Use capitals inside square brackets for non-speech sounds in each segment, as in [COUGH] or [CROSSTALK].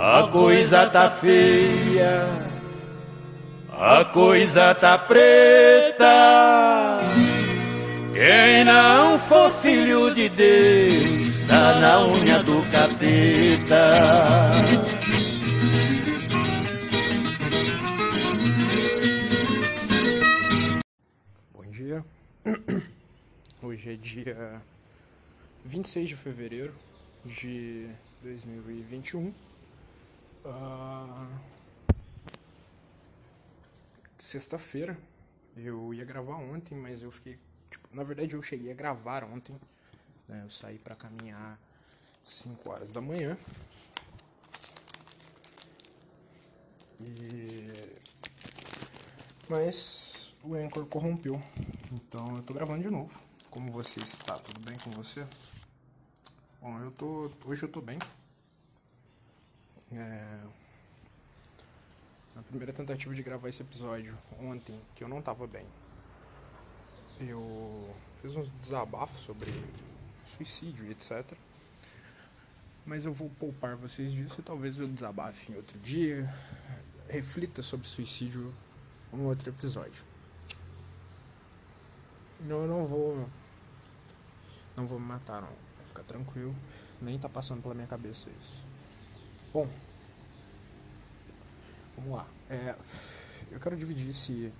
A coisa tá feia, a coisa tá preta. Quem não for filho de Deus, tá na unha do capeta. Bom dia. [CLEARS THROAT] Hoje é dia 26 de fevereiro de 2021. Ah, Sexta-feira. Eu ia gravar ontem, mas eu fiquei. Tipo, na verdade, eu cheguei a gravar ontem. né? Eu saí pra caminhar 5 horas da manhã. E. Mas o Anchor corrompeu. Então eu tô gravando de novo. Como você está? Tudo bem com você? Bom, eu tô. Hoje eu tô bem. É... Na primeira tentativa de gravar esse episódio ontem, que eu não tava bem, eu fiz uns desabafos sobre suicídio etc. Mas eu vou poupar vocês disso e talvez eu desabafe em outro dia. Reflita sobre suicídio em outro episódio. Não, eu não vou. Não vou me matar, não. Vai ficar tranquilo. Nem tá passando pela minha cabeça isso. Bom. Vamos lá. É, eu quero dividir esse,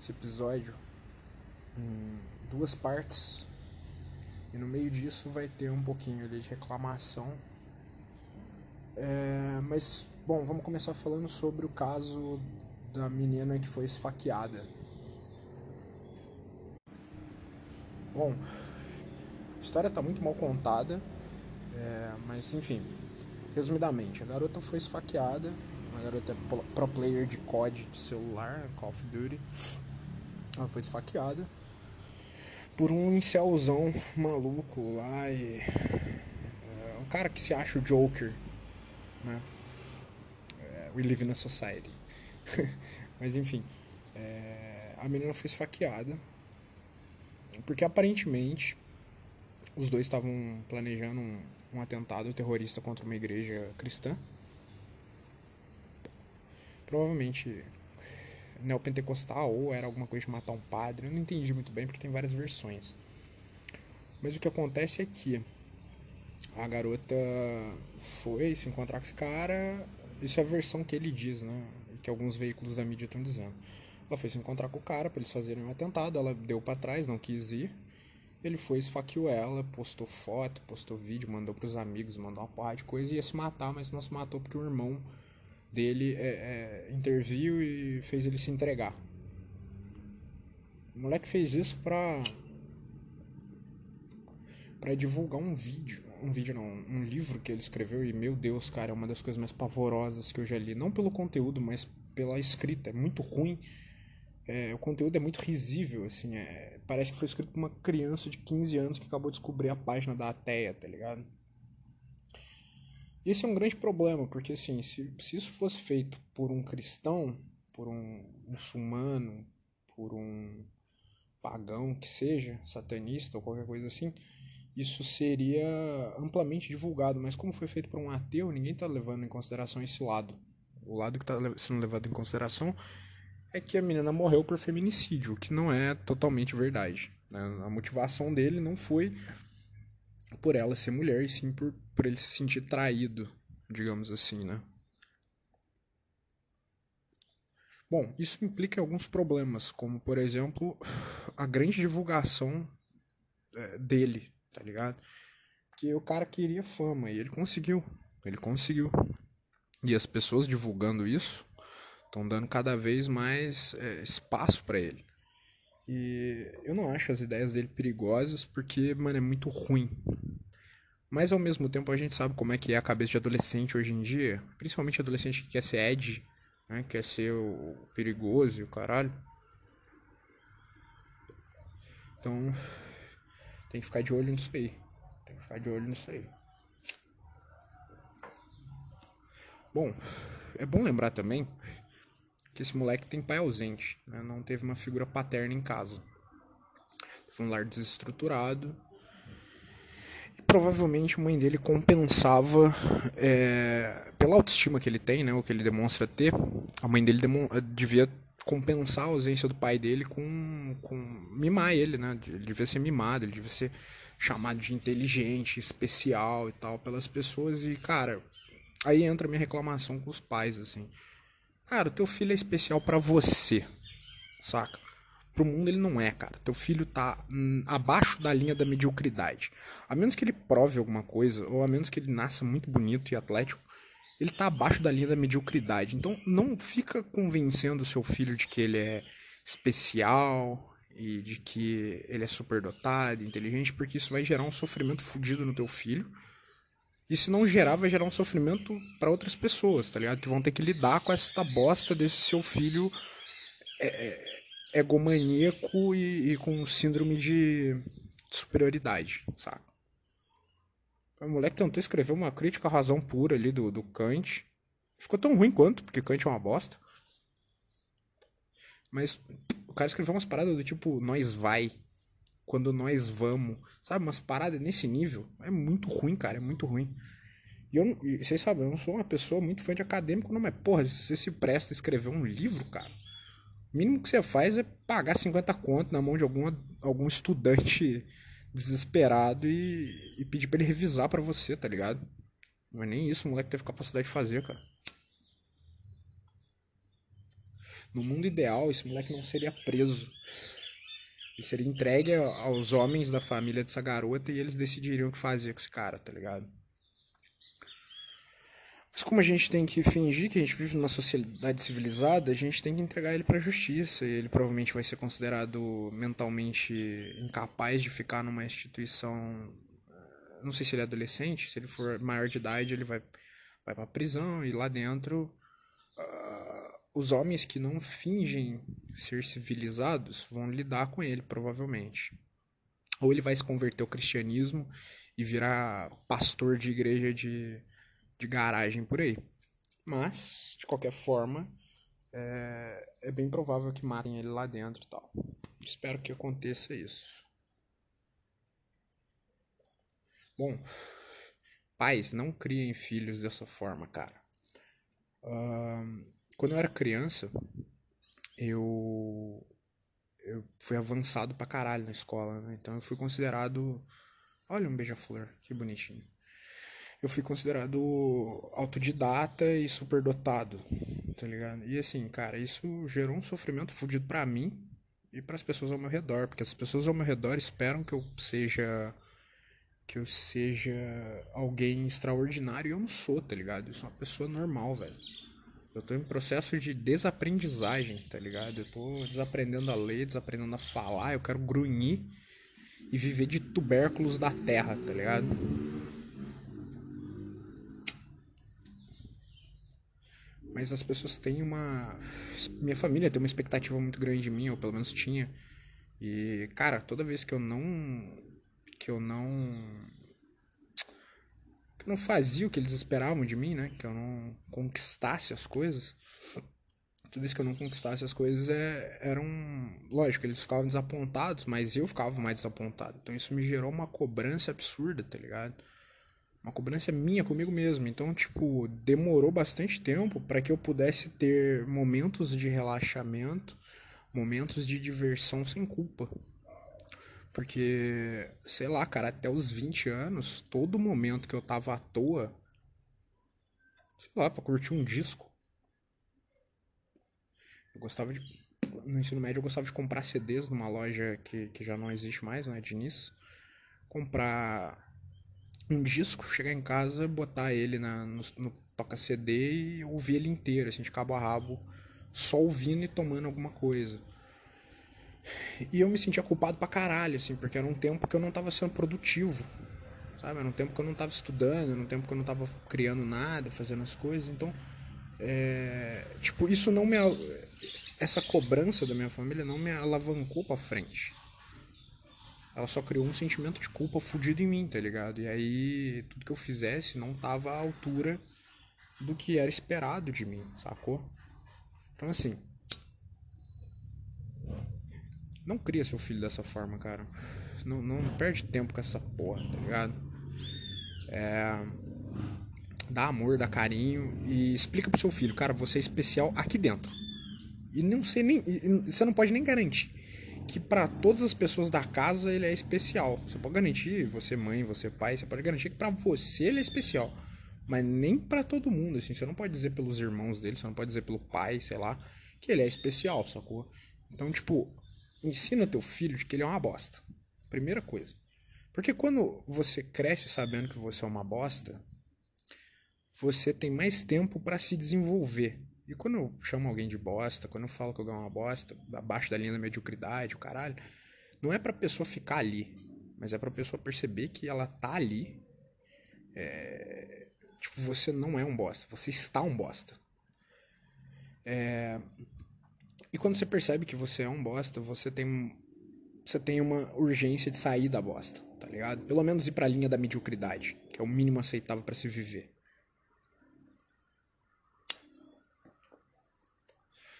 esse episódio em duas partes. E no meio disso vai ter um pouquinho de reclamação. É, mas, bom, vamos começar falando sobre o caso da menina que foi esfaqueada. Bom, a história está muito mal contada, é, mas enfim, resumidamente, a garota foi esfaqueada, uma garota é pro- player de COD de celular, Call of Duty, ela foi esfaqueada por um incelzão maluco lá e é, um cara que se acha o Joker, né? É, we live in a society. [LAUGHS] Mas enfim, é, a menina foi esfaqueada porque aparentemente os dois estavam planejando um, um atentado terrorista contra uma igreja cristã. Provavelmente neopentecostal ou era alguma coisa de matar um padre. Eu não entendi muito bem porque tem várias versões. Mas o que acontece é que a garota foi se encontrar com esse cara. Isso é a versão que ele diz, né? Que alguns veículos da mídia estão dizendo. Ela foi se encontrar com o cara para eles fazerem um atentado. Ela deu para trás, não quis ir. Ele foi, esfaqueou ela, postou foto, postou vídeo, mandou pros amigos, mandou uma porrada de coisa. Ia se matar, mas não se matou porque o irmão dele é, é, interviu e fez ele se entregar. O moleque fez isso pra. pra divulgar um vídeo. Um vídeo não, um livro que ele escreveu e, meu Deus, cara, é uma das coisas mais pavorosas que eu já li. Não pelo conteúdo, mas pela escrita. É muito ruim. É, o conteúdo é muito risível, assim. É, parece que foi escrito por uma criança de 15 anos que acabou de descobrir a página da Ateia, tá ligado? Esse é um grande problema, porque assim, se, se isso fosse feito por um cristão, por um muçulmano, por um pagão que seja, satanista ou qualquer coisa assim, isso seria amplamente divulgado. Mas como foi feito por um ateu, ninguém está levando em consideração esse lado. O lado que está sendo levado em consideração é que a menina morreu por feminicídio, o que não é totalmente verdade. né? A motivação dele não foi por ela ser mulher, e sim por, por ele se sentir traído, digamos assim, né? Bom, isso implica alguns problemas, como por exemplo a grande divulgação é, dele, tá ligado? Que o cara queria fama e ele conseguiu, ele conseguiu. E as pessoas divulgando isso estão dando cada vez mais é, espaço para ele. E eu não acho as ideias dele perigosas porque, mano, é muito ruim. Mas ao mesmo tempo a gente sabe como é que é a cabeça de adolescente hoje em dia, principalmente adolescente que quer ser Ed, né? Quer ser o perigoso e o caralho. Então, tem que ficar de olho nisso aí. Tem que ficar de olho nisso aí. Bom, é bom lembrar também que esse moleque tem pai ausente, né? não teve uma figura paterna em casa. Foi um lar desestruturado. E provavelmente a mãe dele compensava é, pela autoestima que ele tem, né? O que ele demonstra ter. A mãe dele devia compensar a ausência do pai dele com, com mimar ele, né? Ele devia ser mimado, ele devia ser chamado de inteligente, especial e tal pelas pessoas. E, cara, aí entra a minha reclamação com os pais, assim. Cara, teu filho é especial para você, saca? Pro mundo ele não é, cara. Teu filho tá hum, abaixo da linha da mediocridade. A menos que ele prove alguma coisa, ou a menos que ele nasça muito bonito e atlético, ele tá abaixo da linha da mediocridade. Então não fica convencendo seu filho de que ele é especial e de que ele é superdotado, inteligente, porque isso vai gerar um sofrimento fodido no teu filho. E se não gerar, vai gerar um sofrimento para outras pessoas, tá ligado? Que vão ter que lidar com essa bosta desse seu filho é, é, egomaníaco e, e com síndrome de superioridade, saca? O moleque tentou escrever uma crítica à razão pura ali do, do Kant. Ficou tão ruim quanto, porque Kant é uma bosta. Mas o cara escreveu umas paradas do tipo, nós vai. Quando nós vamos. Sabe, umas paradas nesse nível. É muito ruim, cara, é muito ruim. E eu, e vocês sabem, eu não sou uma pessoa muito fã de acadêmico, não, mas porra, se você se presta a escrever um livro, cara, o mínimo que você faz é pagar 50 conto na mão de alguma, algum estudante [LAUGHS] desesperado e, e pedir pra ele revisar para você, tá ligado? Não é nem isso, o moleque teve capacidade de fazer, cara. No mundo ideal, esse moleque não seria preso. Ele seria entregue aos homens da família dessa garota e eles decidiriam o que fazer com esse cara, tá ligado? Mas como a gente tem que fingir que a gente vive numa sociedade civilizada, a gente tem que entregar ele para a justiça. E ele provavelmente vai ser considerado mentalmente incapaz de ficar numa instituição. Eh, não sei se ele é adolescente, se ele for maior de idade, ele vai, vai pra prisão e lá dentro. Uh, os homens que não fingem ser civilizados vão lidar com ele, provavelmente. Ou ele vai se converter ao cristianismo e virar pastor de igreja de de garagem por aí. Mas, de qualquer forma, é, é bem provável que matem ele lá dentro e tal. Espero que aconteça isso. Bom, pais, não criem filhos dessa forma, cara. Uh, quando eu era criança, eu eu fui avançado pra caralho na escola, né? Então eu fui considerado. Olha um beija-flor, que bonitinho eu fui considerado autodidata e superdotado, tá ligado? E assim, cara, isso gerou um sofrimento fodido para mim e para as pessoas ao meu redor, porque as pessoas ao meu redor esperam que eu seja que eu seja alguém extraordinário e eu não sou, tá ligado? Eu sou uma pessoa normal, velho. Eu tô em processo de desaprendizagem, tá ligado? Eu tô desaprendendo a ler, desaprendendo a falar, eu quero grunhir e viver de tubérculos da terra, tá ligado? mas as pessoas têm uma. Minha família tem uma expectativa muito grande de mim, ou pelo menos tinha. E, cara, toda vez que eu não. que eu não. Não fazia o que eles esperavam de mim, né? Que eu não conquistasse as coisas. Toda vez que eu não conquistasse as coisas é, eram. Lógico, eles ficavam desapontados, mas eu ficava mais desapontado. Então isso me gerou uma cobrança absurda, tá ligado? uma cobrança minha comigo mesmo. Então, tipo, demorou bastante tempo para que eu pudesse ter momentos de relaxamento, momentos de diversão sem culpa. Porque, sei lá, cara, até os 20 anos, todo momento que eu tava à toa, sei lá, pra curtir um disco. Eu gostava de. No ensino médio eu gostava de comprar CDs numa loja que, que já não existe mais, né? Diniz. Comprar um disco, chegar em casa, botar ele na, no, no toca-CD e ouvir ele inteiro, assim, de cabo a rabo, só ouvindo e tomando alguma coisa. E eu me sentia culpado pra caralho, assim, porque era um tempo que eu não tava sendo produtivo, sabe? Era um tempo que eu não tava estudando, era um tempo que eu não tava criando nada, fazendo as coisas, então... É, tipo, isso não me... Essa cobrança da minha família não me alavancou pra frente ela só criou um sentimento de culpa fudido em mim, tá ligado? E aí tudo que eu fizesse não tava à altura do que era esperado de mim, sacou? Então assim. Não cria seu filho dessa forma, cara. Não, não perde tempo com essa porra, tá ligado? É, dá amor, dá carinho e explica pro seu filho, cara, você é especial aqui dentro. E não sei nem. Você não pode nem garantir que para todas as pessoas da casa ele é especial. Você pode garantir, você mãe, você pai, você pode garantir que para você ele é especial. Mas nem para todo mundo, assim. Você não pode dizer pelos irmãos dele, você não pode dizer pelo pai, sei lá, que ele é especial, sacou? Então, tipo, ensina teu filho de que ele é uma bosta. Primeira coisa. Porque quando você cresce sabendo que você é uma bosta, você tem mais tempo para se desenvolver. E quando eu chamo alguém de bosta, quando eu falo que eu ganho uma bosta, abaixo da linha da mediocridade, o caralho, não é pra pessoa ficar ali, mas é pra pessoa perceber que ela tá ali. É... Tipo, você não é um bosta, você está um bosta. É... E quando você percebe que você é um bosta, você tem você tem uma urgência de sair da bosta, tá ligado? Pelo menos ir pra linha da mediocridade, que é o mínimo aceitável para se viver.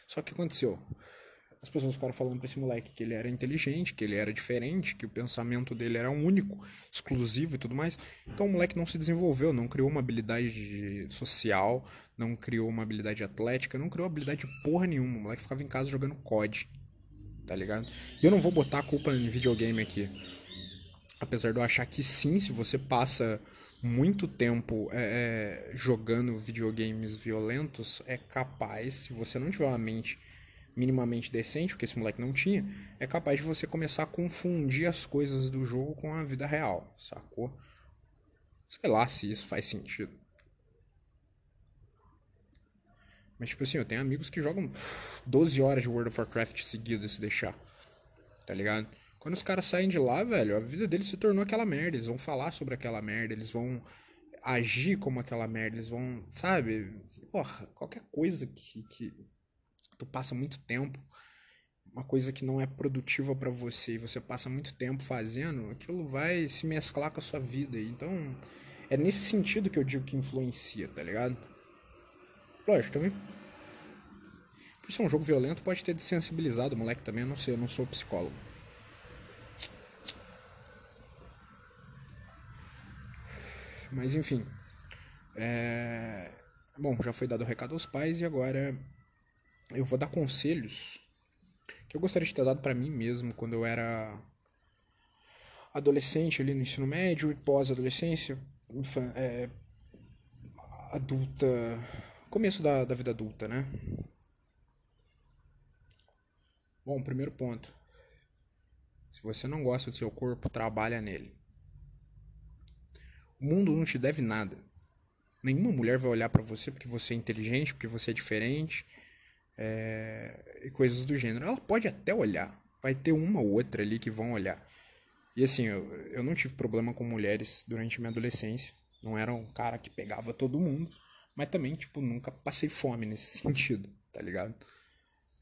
Só que aconteceu? As pessoas ficaram falando pra esse moleque que ele era inteligente, que ele era diferente, que o pensamento dele era único, exclusivo e tudo mais. Então o moleque não se desenvolveu, não criou uma habilidade social, não criou uma habilidade atlética, não criou habilidade porra nenhuma. O moleque ficava em casa jogando COD, tá ligado? E eu não vou botar a culpa em videogame aqui. Apesar de eu achar que sim, se você passa muito tempo é, é, jogando videogames violentos, é capaz, se você não tiver uma mente minimamente decente, o que esse moleque não tinha, é capaz de você começar a confundir as coisas do jogo com a vida real, sacou? Sei lá se isso faz sentido. Mas, tipo assim, eu tenho amigos que jogam 12 horas de World of Warcraft seguidas se deixar. Tá ligado? Quando os caras saem de lá, velho, a vida deles se tornou aquela merda. Eles vão falar sobre aquela merda, eles vão agir como aquela merda, eles vão, sabe? Porra, qualquer coisa que, que tu passa muito tempo, uma coisa que não é produtiva para você e você passa muito tempo fazendo, aquilo vai se mesclar com a sua vida. Então, é nesse sentido que eu digo que influencia, tá ligado? Lógico, também. Por ser um jogo violento, pode ter desensibilizado o moleque também, eu não sei, eu não sou psicólogo. Mas enfim. É... Bom, já foi dado o recado aos pais e agora eu vou dar conselhos que eu gostaria de ter dado para mim mesmo quando eu era adolescente ali no ensino médio e pós-adolescência, é, adulta, começo da, da vida adulta, né? Bom, primeiro ponto. Se você não gosta do seu corpo, trabalha nele. O mundo não te deve nada. Nenhuma mulher vai olhar para você porque você é inteligente, porque você é diferente, é... e coisas do gênero. Ela pode até olhar, vai ter uma ou outra ali que vão olhar. E assim, eu, eu não tive problema com mulheres durante minha adolescência. Não era um cara que pegava todo mundo, mas também, tipo, nunca passei fome nesse [LAUGHS] sentido, tá ligado?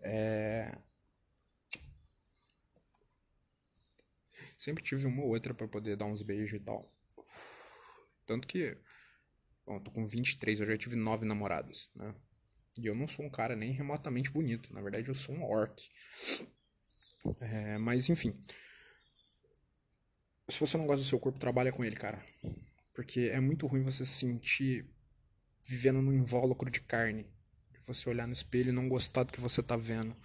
É... Sempre tive uma ou outra para poder dar uns beijos e tal. Tanto que, bom, tô com 23, eu já tive nove namoradas, né? E eu não sou um cara nem remotamente bonito, na verdade eu sou um orc. É, mas enfim. Se você não gosta do seu corpo, trabalha com ele, cara. Porque é muito ruim você se sentir vivendo num invólucro de carne. Você olhar no espelho e não gostar do que você tá vendo.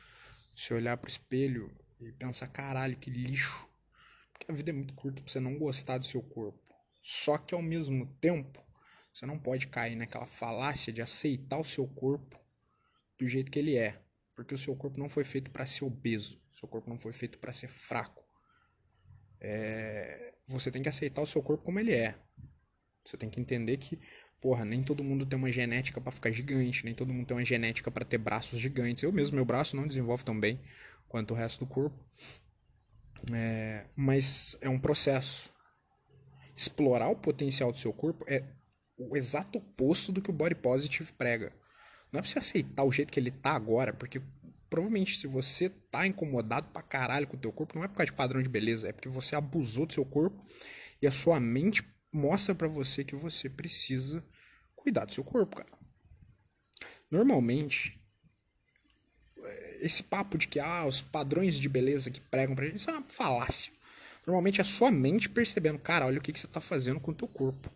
Você olhar pro espelho e pensar, caralho, que lixo. Porque a vida é muito curta pra você não gostar do seu corpo. Só que ao mesmo tempo, você não pode cair naquela falácia de aceitar o seu corpo do jeito que ele é, porque o seu corpo não foi feito para ser obeso, seu corpo não foi feito para ser fraco. É... Você tem que aceitar o seu corpo como ele é. Você tem que entender que, porra, nem todo mundo tem uma genética para ficar gigante, nem todo mundo tem uma genética para ter braços gigantes. Eu mesmo, meu braço não desenvolve tão bem quanto o resto do corpo. É... Mas é um processo explorar o potencial do seu corpo é o exato oposto do que o body positive prega. Não é pra você aceitar o jeito que ele tá agora, porque provavelmente se você tá incomodado pra caralho com o teu corpo, não é por causa de padrão de beleza, é porque você abusou do seu corpo e a sua mente mostra para você que você precisa cuidar do seu corpo, cara. Normalmente, esse papo de que ah, os padrões de beleza que pregam pra gente, isso é uma falácia. Normalmente é sua mente percebendo, cara, olha o que, que você está fazendo com o teu corpo.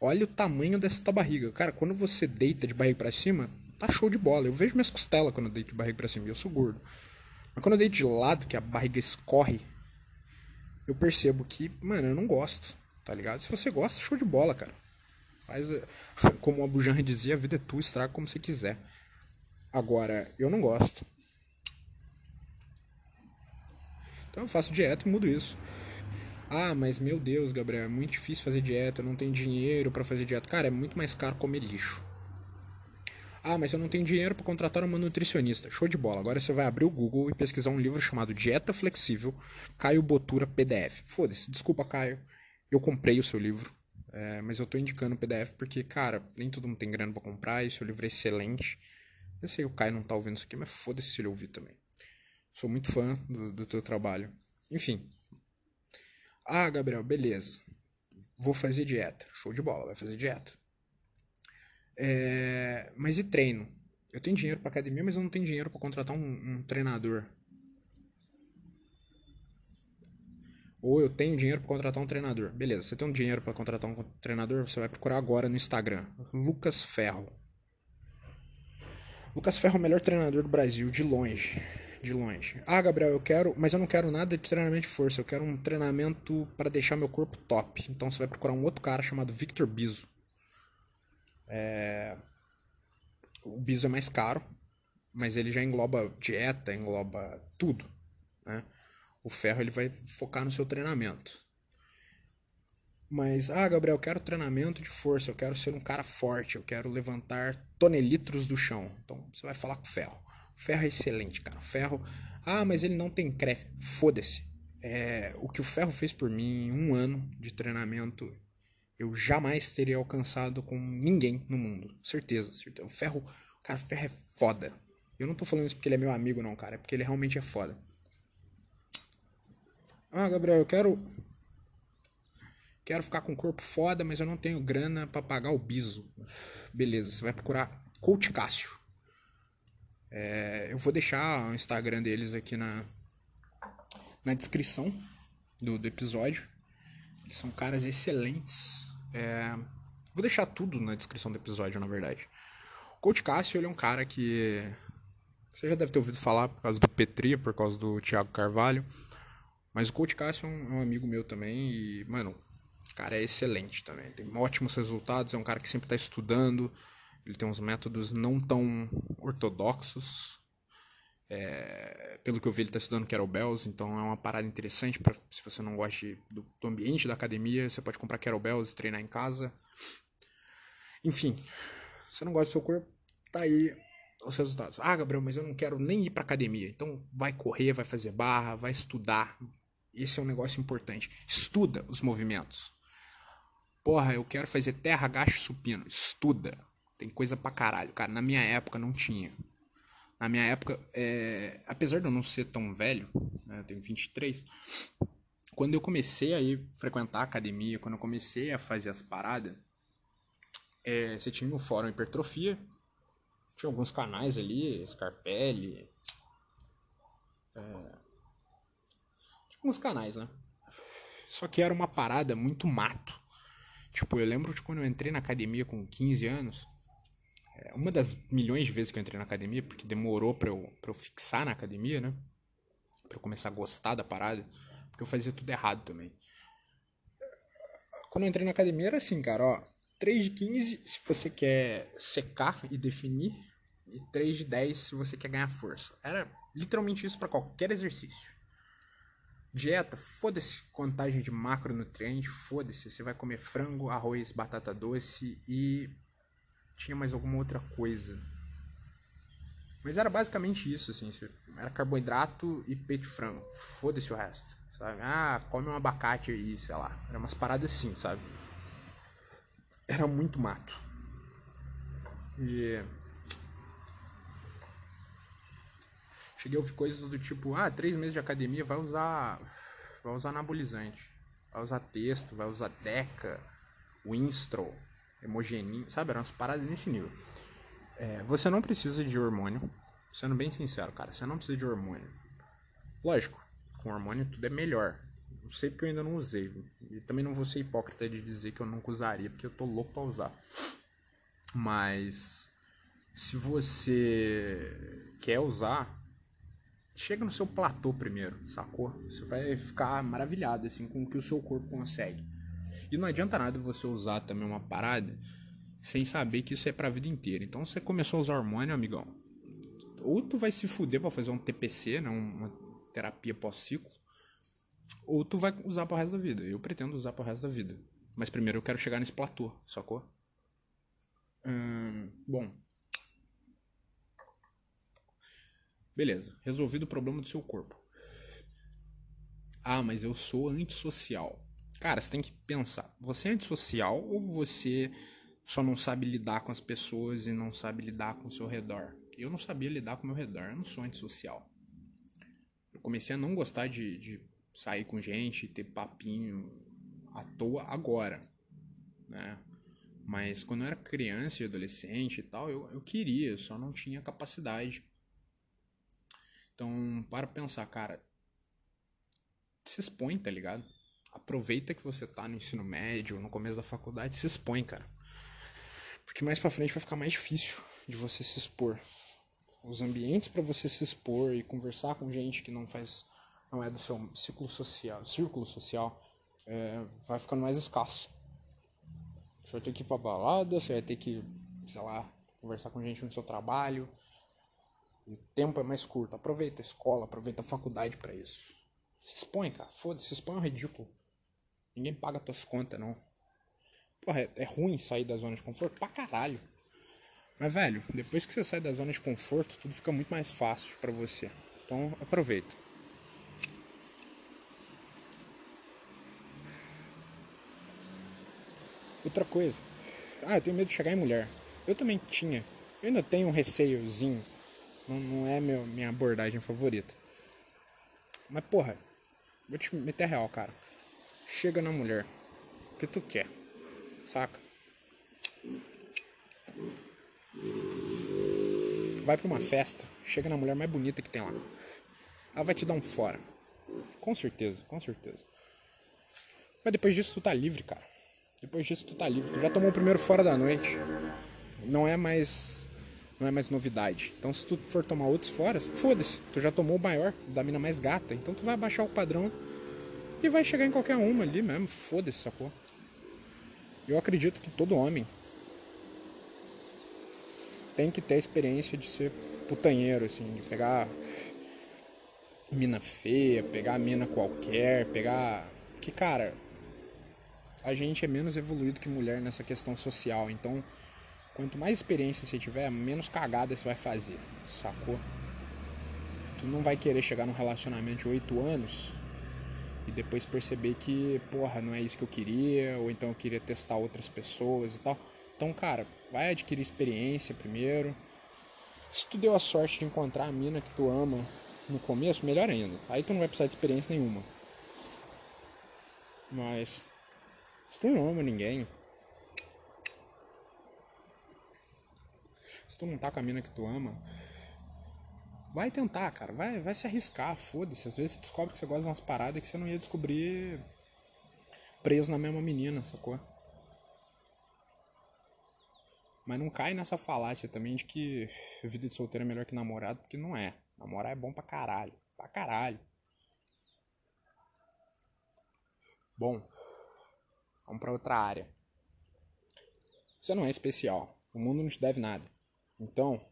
Olha o tamanho dessa barriga. Cara, quando você deita de barriga para cima, tá show de bola. Eu vejo minhas costelas quando eu deito de barriga para cima, eu sou gordo. Mas quando eu deito de lado, que a barriga escorre, eu percebo que, mano, eu não gosto, tá ligado? Se você gosta, show de bola, cara. Faz, [LAUGHS] como o Abu Janra dizia, a vida é tua, estraga como você quiser. Agora, eu não gosto. Então eu faço dieta e mudo isso. Ah, mas meu Deus, Gabriel, é muito difícil fazer dieta, eu não tenho dinheiro para fazer dieta. Cara, é muito mais caro comer lixo. Ah, mas eu não tenho dinheiro para contratar uma nutricionista. Show de bola. Agora você vai abrir o Google e pesquisar um livro chamado Dieta Flexível, Caio Botura PDF. Foda-se, desculpa, Caio. Eu comprei o seu livro, é, mas eu tô indicando o PDF porque, cara, nem todo mundo tem grana para comprar e seu livro é excelente. Eu sei que o Caio não tá ouvindo isso aqui, mas foda-se se ele ouvir também. Sou muito fã do, do teu trabalho. Enfim, ah, Gabriel, beleza. Vou fazer dieta. Show de bola, vai fazer dieta. É... Mas e treino? Eu tenho dinheiro para academia, mas eu não tenho dinheiro para contratar um, um, treinador. Ou eu tenho dinheiro para contratar um treinador. Beleza, você tem um dinheiro para contratar um treinador, você vai procurar agora no Instagram. Lucas Ferro. Lucas Ferro é o melhor treinador do Brasil, de longe de longe. Ah, Gabriel, eu quero, mas eu não quero nada de treinamento de força, eu quero um treinamento para deixar meu corpo top. Então você vai procurar um outro cara chamado Victor Biso. É... O Biso é mais caro, mas ele já engloba dieta, engloba tudo. Né? O ferro ele vai focar no seu treinamento. Mas, ah, Gabriel, eu quero treinamento de força, eu quero ser um cara forte, eu quero levantar tonelitros do chão. Então você vai falar com o ferro. Ferro é excelente, cara. Ferro. Ah, mas ele não tem crefe. Foda-se. É, o que o Ferro fez por mim em um ano de treinamento, eu jamais teria alcançado com ninguém no mundo. Certeza, certeza. O Ferro, cara, o Ferro é foda. Eu não tô falando isso porque ele é meu amigo, não, cara. É porque ele realmente é foda. Ah, Gabriel, eu quero. Quero ficar com o corpo foda, mas eu não tenho grana para pagar o biso. Beleza, você vai procurar Coach Cássio. É, eu vou deixar o Instagram deles aqui na, na descrição do, do episódio. Eles são caras excelentes. É, vou deixar tudo na descrição do episódio, na verdade. O Coach Cássio ele é um cara que você já deve ter ouvido falar por causa do Petri, por causa do Thiago Carvalho. Mas o Coach Cássio é um, é amigo meu também e, mano, o cara é excelente também. Tem ótimos resultados, é um cara que sempre está estudando. Ele tem uns métodos não tão ortodoxos. É, pelo que eu vi, ele está estudando kettlebells, então é uma parada interessante para se você não gosta do, do, ambiente da academia, você pode comprar kettlebells e treinar em casa. Enfim, você não gosta do seu corpo, tá aí os resultados. Ah, Gabriel, mas eu não quero nem ir para academia. Então vai correr, vai fazer barra, vai estudar. Esse é um negócio importante. Estuda os movimentos. Porra, eu quero fazer terra, agacho, supino. Estuda. Tem coisa pra caralho. Cara, na minha época não tinha. Na minha época, é... apesar de eu não ser tão velho, né, eu tenho 23, quando eu comecei a ir frequentar a academia, quando eu comecei a fazer as paradas, é... você tinha o fórum hipertrofia, tinha alguns canais ali, Scarpelli, é... tinha alguns canais, né? Só que era uma parada muito mato. Tipo, eu lembro de quando eu entrei na academia com 15 anos, uma das milhões de vezes que eu entrei na academia, porque demorou pra eu, pra eu fixar na academia, né? Pra eu começar a gostar da parada, porque eu fazia tudo errado também. Quando eu entrei na academia era assim, cara, ó. 3 de 15 se você quer secar e definir, e 3 de 10 se você quer ganhar força. Era literalmente isso para qualquer exercício. Dieta, foda-se contagem de macronutrientes, foda-se. Você vai comer frango, arroz, batata doce e tinha mais alguma outra coisa. Mas era basicamente isso, assim. Era carboidrato e peito de frango. Foda-se o resto, sabe? Ah, come um abacate aí, sei lá. Era umas paradas assim, sabe? Era muito mato. E. Cheguei a ouvir coisas do tipo: ah, três meses de academia vai usar. Vai usar anabolizante. Vai usar texto, vai usar Deca, Winstrol hemogeninho, sabe? Eram umas paradas nesse nível. É, você não precisa de hormônio. Sendo bem sincero, cara, você não precisa de hormônio. Lógico, com hormônio tudo é melhor. Não sei porque eu ainda não usei. E também não vou ser hipócrita de dizer que eu nunca usaria, porque eu tô louco pra usar. Mas se você quer usar, chega no seu platô primeiro, sacou? Você vai ficar maravilhado assim com o que o seu corpo consegue. E não adianta nada você usar também uma parada sem saber que isso é pra vida inteira. Então você começou a usar hormônio, amigão. Ou tu vai se fuder pra fazer um TPC, né? Uma terapia pós-ciclo. Ou tu vai usar pro resto da vida. Eu pretendo usar pro resto da vida. Mas primeiro eu quero chegar nesse platô, sacou? Hum, bom. Beleza, resolvido o problema do seu corpo. Ah, mas eu sou antissocial. Cara, você tem que pensar: você é antissocial ou você só não sabe lidar com as pessoas e não sabe lidar com o seu redor. Eu não sabia lidar com o meu redor, eu não sou antissocial. Eu comecei a não gostar de, de sair com gente, ter papinho à toa agora, né? Mas quando eu era criança e adolescente e tal, eu, eu queria, eu só não tinha capacidade. Então, para pensar, cara, se expõe, tá ligado? Aproveita que você tá no ensino médio, no começo da faculdade, se expõe, cara. Porque mais para frente vai ficar mais difícil de você se expor. Os ambientes para você se expor e conversar com gente que não faz não é do seu ciclo social, círculo social, é, vai ficando mais escasso. Você vai ter que ir pra balada, você vai ter que, sei lá, conversar com gente no seu trabalho. O tempo é mais curto. Aproveita a escola, aproveita a faculdade para isso. Se expõe, cara. Foda-se, se expõe é um ridículo. Ninguém paga tuas contas, não. Porra, é, é ruim sair da zona de conforto pra caralho. Mas, velho, depois que você sai da zona de conforto, tudo fica muito mais fácil para você. Então, aproveita. Outra coisa. Ah, eu tenho medo de chegar em mulher. Eu também tinha. Eu ainda tenho um receiozinho. Não, não é meu, minha abordagem favorita. Mas, porra, vou te meter real, cara. Chega na mulher. Que tu quer? saca? Vai pra uma festa, chega na mulher mais bonita que tem lá. Ela vai te dar um fora. Com certeza, com certeza. Mas depois disso tu tá livre, cara. Depois disso tu tá livre. Tu já tomou o primeiro fora da noite. Não é mais. Não é mais novidade. Então se tu for tomar outros fora, foda-se. Tu já tomou o maior, da mina mais gata. Então tu vai baixar o padrão e vai chegar em qualquer uma ali mesmo. Foda-se, sacou? Eu acredito que todo homem tem que ter a experiência de ser putanheiro, assim, de pegar mina feia, pegar mina qualquer, pegar. Que, cara, a gente é menos evoluído que mulher nessa questão social, então quanto mais experiência você tiver, menos cagada você vai fazer, sacou? Tu não vai querer chegar num relacionamento de 8 anos e depois perceber que, porra, não é isso que eu queria, ou então eu queria testar outras pessoas e tal. Então, cara, vai adquirir experiência primeiro. Se tu deu a sorte de encontrar a mina que tu ama no começo, melhor ainda. Aí tu não vai precisar de experiência nenhuma. Mas se tu não ama ninguém, se tu não tá com a mina que tu ama, Vai tentar, cara. Vai, vai se arriscar, foda-se. Às vezes você descobre que você gosta de umas paradas que você não ia descobrir preso na mesma menina, sacou? Mas não cai nessa falácia também de que vida de solteiro é melhor que namorado, porque não é. Namorar é bom pra caralho. Pra caralho. Bom, vamos pra outra área. Você não é especial. O mundo não te deve nada. Então,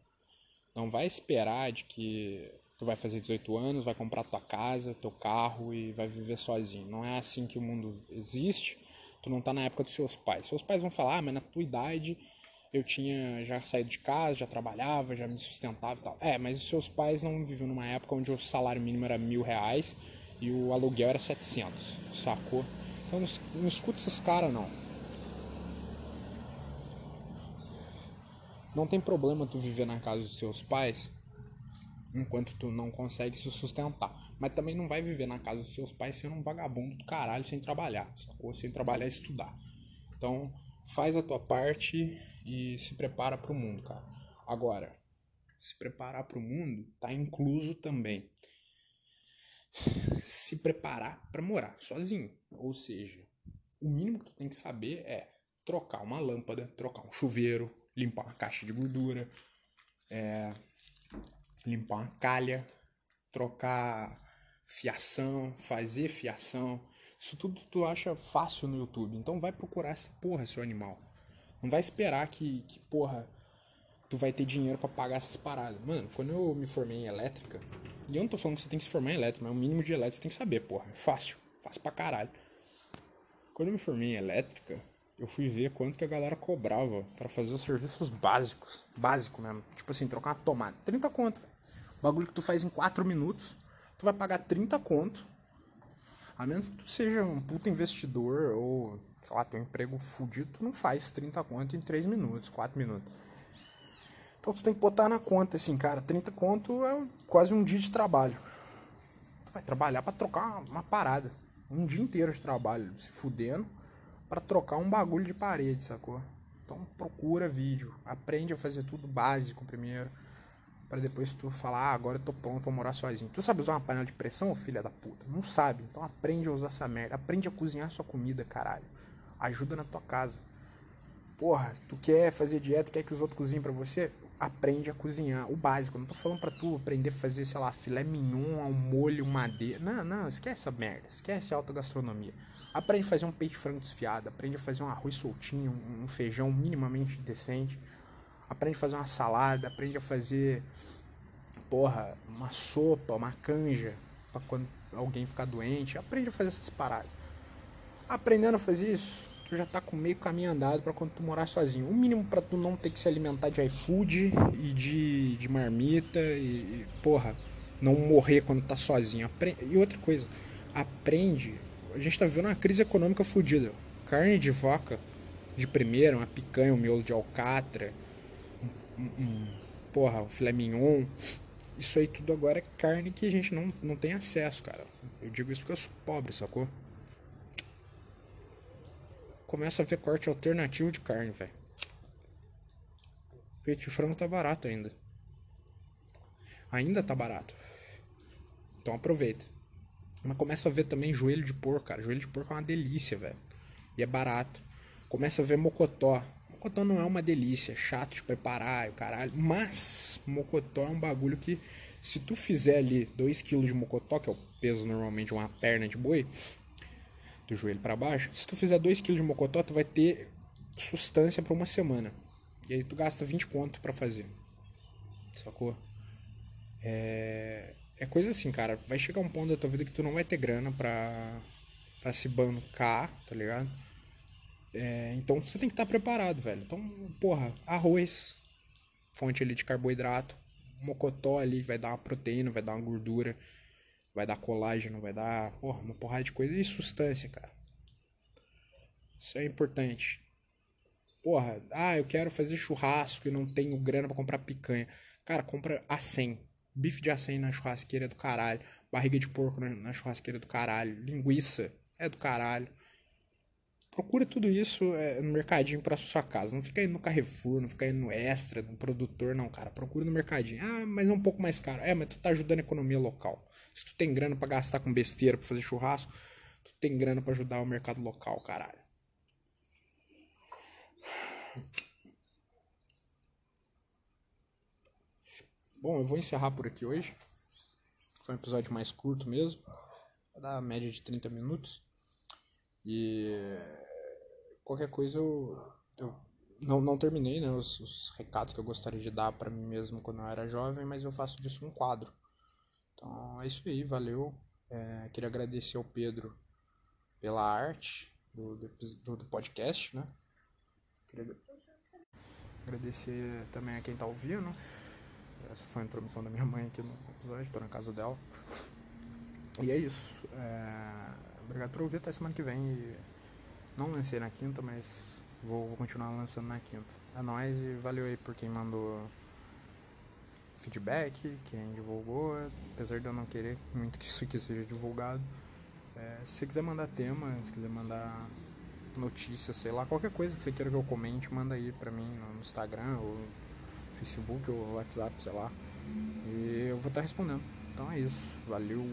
não vai esperar de que tu vai fazer 18 anos, vai comprar tua casa, teu carro e vai viver sozinho. Não é assim que o mundo existe. Tu não tá na época dos seus pais. Seus pais vão falar, ah, mas na tua idade eu tinha já saído de casa, já trabalhava, já me sustentava e tal. É, mas os seus pais não viviam numa época onde o salário mínimo era mil reais e o aluguel era 700, sacou? Então não, não escuta esses caras não. Não tem problema tu viver na casa dos seus pais enquanto tu não consegue se sustentar. Mas também não vai viver na casa dos seus pais sendo um vagabundo do caralho sem trabalhar, sacou? Sem trabalhar e estudar. Então, faz a tua parte e se prepara para o mundo, cara. Agora, se preparar para o mundo tá incluso também se preparar para morar sozinho. Ou seja, o mínimo que tu tem que saber é trocar uma lâmpada, trocar um chuveiro, limpar uma caixa de gordura, é, limpar uma calha, trocar fiação, fazer fiação. Isso tudo tu acha fácil no YouTube. Então vai procurar essa porra, seu animal. Não vai esperar que, que porra, tu vai ter dinheiro para pagar essas paradas. Mano, quando eu me formei em elétrica, e eu não tô falando que você tem que se formar em elétrica, mas o mínimo de elétrica você tem que saber, porra. É fácil. Fácil pra caralho. Quando eu me formei em elétrica, eu fui ver quanto que a galera cobrava para fazer os serviços básicos. Básico mesmo. Tipo assim, trocar uma tomada. 30 conto, velho. Bagulho que tu faz em 4 minutos, tu vai pagar 30 conto. A menos que tu seja um puta investidor ou, sei lá, tem um emprego fudido, tu não faz 30 conto em 3 minutos, 4 minutos. Então tu tem que botar na conta, assim, cara, 30 conto é quase um dia de trabalho. Tu vai trabalhar para trocar uma parada. Um dia inteiro de trabalho, se fudendo, para trocar um bagulho de parede, sacou? Então procura vídeo, aprende a fazer tudo básico primeiro, para depois tu falar, ah, agora eu tô pronto pra morar sozinho. Tu sabe usar uma panela de pressão, filha da puta? Não sabe, então aprende a usar essa merda, aprende a cozinhar sua comida, caralho. Ajuda na tua casa. Porra, tu quer fazer dieta, quer que os outros cozinhem para você? aprende a cozinhar o básico. não tô falando pra tu aprender a fazer, sei lá, filé mignon, um molho, madeira. Não, não, esquece essa merda. Esquece a alta gastronomia. Aprende a fazer um peixe frango desfiado. Aprende a fazer um arroz soltinho, um feijão minimamente decente. Aprende a fazer uma salada. Aprende a fazer, porra, uma sopa, uma canja. Pra quando alguém ficar doente. Aprende a fazer essas paradas. Aprendendo a fazer isso, tu já tá com meio caminho andado para quando tu morar sozinho. O mínimo para tu não ter que se alimentar de iFood e de, de marmita e, e, porra, não morrer quando tá sozinho. Apre e outra coisa, aprende. A gente tá vivendo uma crise econômica fodida. Carne de vaca de primeira, uma picanha, um miolo de alcatra, um, um, porra, um filé mignon. Isso aí tudo agora é carne que a gente não, não tem acesso, cara. Eu digo isso porque eu sou pobre, sacou? começa a ver corte alternativo de carne, velho. Peito de frango tá barato ainda. Ainda tá barato. Então aproveita. Mas começa a ver também joelho de porco, cara. Joelho de porco é uma delícia, velho. E é barato. Começa a ver mocotó. Mocotó não é uma delícia, é chato de preparar, o caralho. Mas mocotó é um bagulho que, se tu fizer ali 2kg de mocotó, que é o peso normalmente de uma perna de boi, do joelho para baixo, se tu fizer 2 kg de mocotó, tu vai ter sustância para uma semana. E aí tu gasta 20 conto para fazer. Sacou? É... é coisa assim, cara. Vai chegar um ponto da tua vida que tu não vai ter grana pra, pra se bancar, tá ligado? É... então você tem que estar tá preparado, velho. Então, porra, arroz, fonte ali de carboidrato, mocotó ali vai dar uma proteína, vai dar uma gordura vai dar colágeno, vai dar porra, uma porrada de coisa e sustância, cara. Isso é importante. Porra, ah, eu quero fazer churrasco e não tenho grana para comprar picanha. Cara, compra a 100. Bife de acém na churrasqueira é do caralho. Barriga de porco na churrasqueira é do caralho. Linguiça é do caralho. Procura tudo isso é, no mercadinho para sua casa. Não fica indo no Carrefour, não fica indo no Extra, no produtor, não, cara. Procura no mercadinho. Ah, mas é um pouco mais caro. É, mas tu tá ajudando a economia local. Se tu tem grana para gastar com besteira para fazer churrasco, tu tem grana para ajudar o mercado local, caralho. Bom, eu vou encerrar por aqui hoje. Foi um episódio mais curto mesmo. Dar média de 30 minutos. E qualquer coisa eu, eu não, não terminei né, os, os recados que eu gostaria de dar para mim mesmo quando eu era jovem, mas eu faço disso um quadro. Então é isso aí, valeu. É, queria agradecer ao Pedro pela arte do, do, do podcast, né? Queria agradecer também a quem tá ouvindo. Essa foi a introdução da minha mãe aqui no episódio, tô na casa dela. E é isso. É... Obrigado por ouvir, até semana que vem. E não lancei na quinta, mas vou continuar lançando na quinta. É nóis e valeu aí por quem mandou feedback, quem divulgou, apesar de eu não querer muito que isso aqui seja divulgado. É, se você quiser mandar tema, se quiser mandar notícia, sei lá, qualquer coisa que você queira que eu comente, manda aí pra mim no Instagram, ou Facebook, ou WhatsApp, sei lá. E eu vou estar respondendo. Então é isso. Valeu!